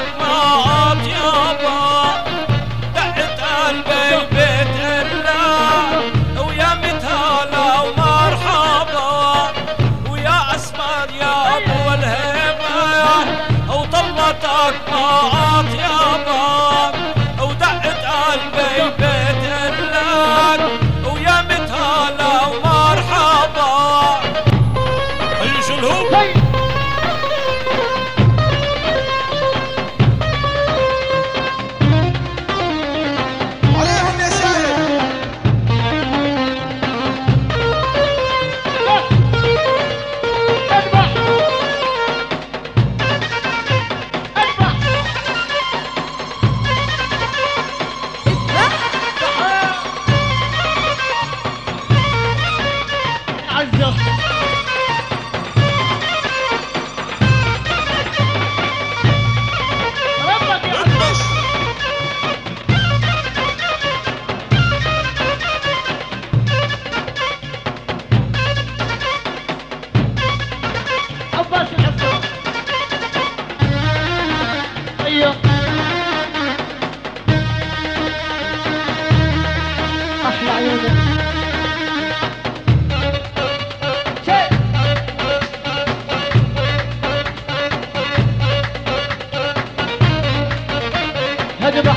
Lord. اذبح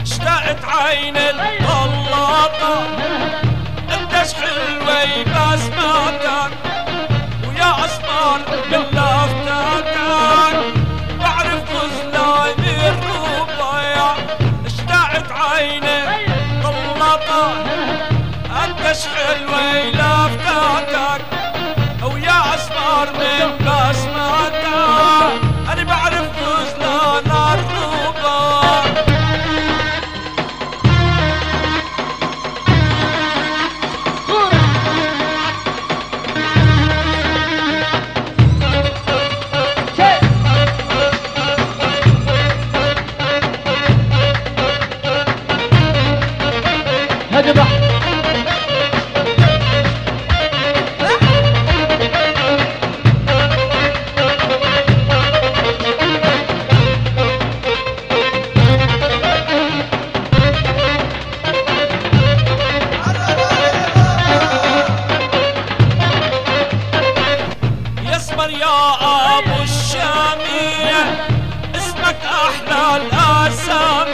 اشتقت عين الطلاقة انت حلوة بس ويا اسمار تشغل ويلافكاكا Varsa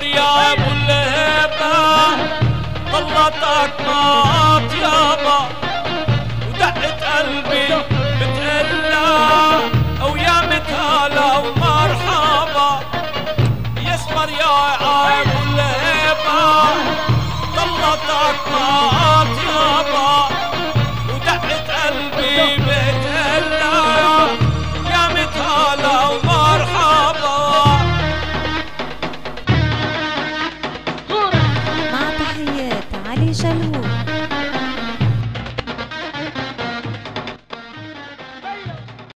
मारिया बुले अल्लाह तक माँ Shalom.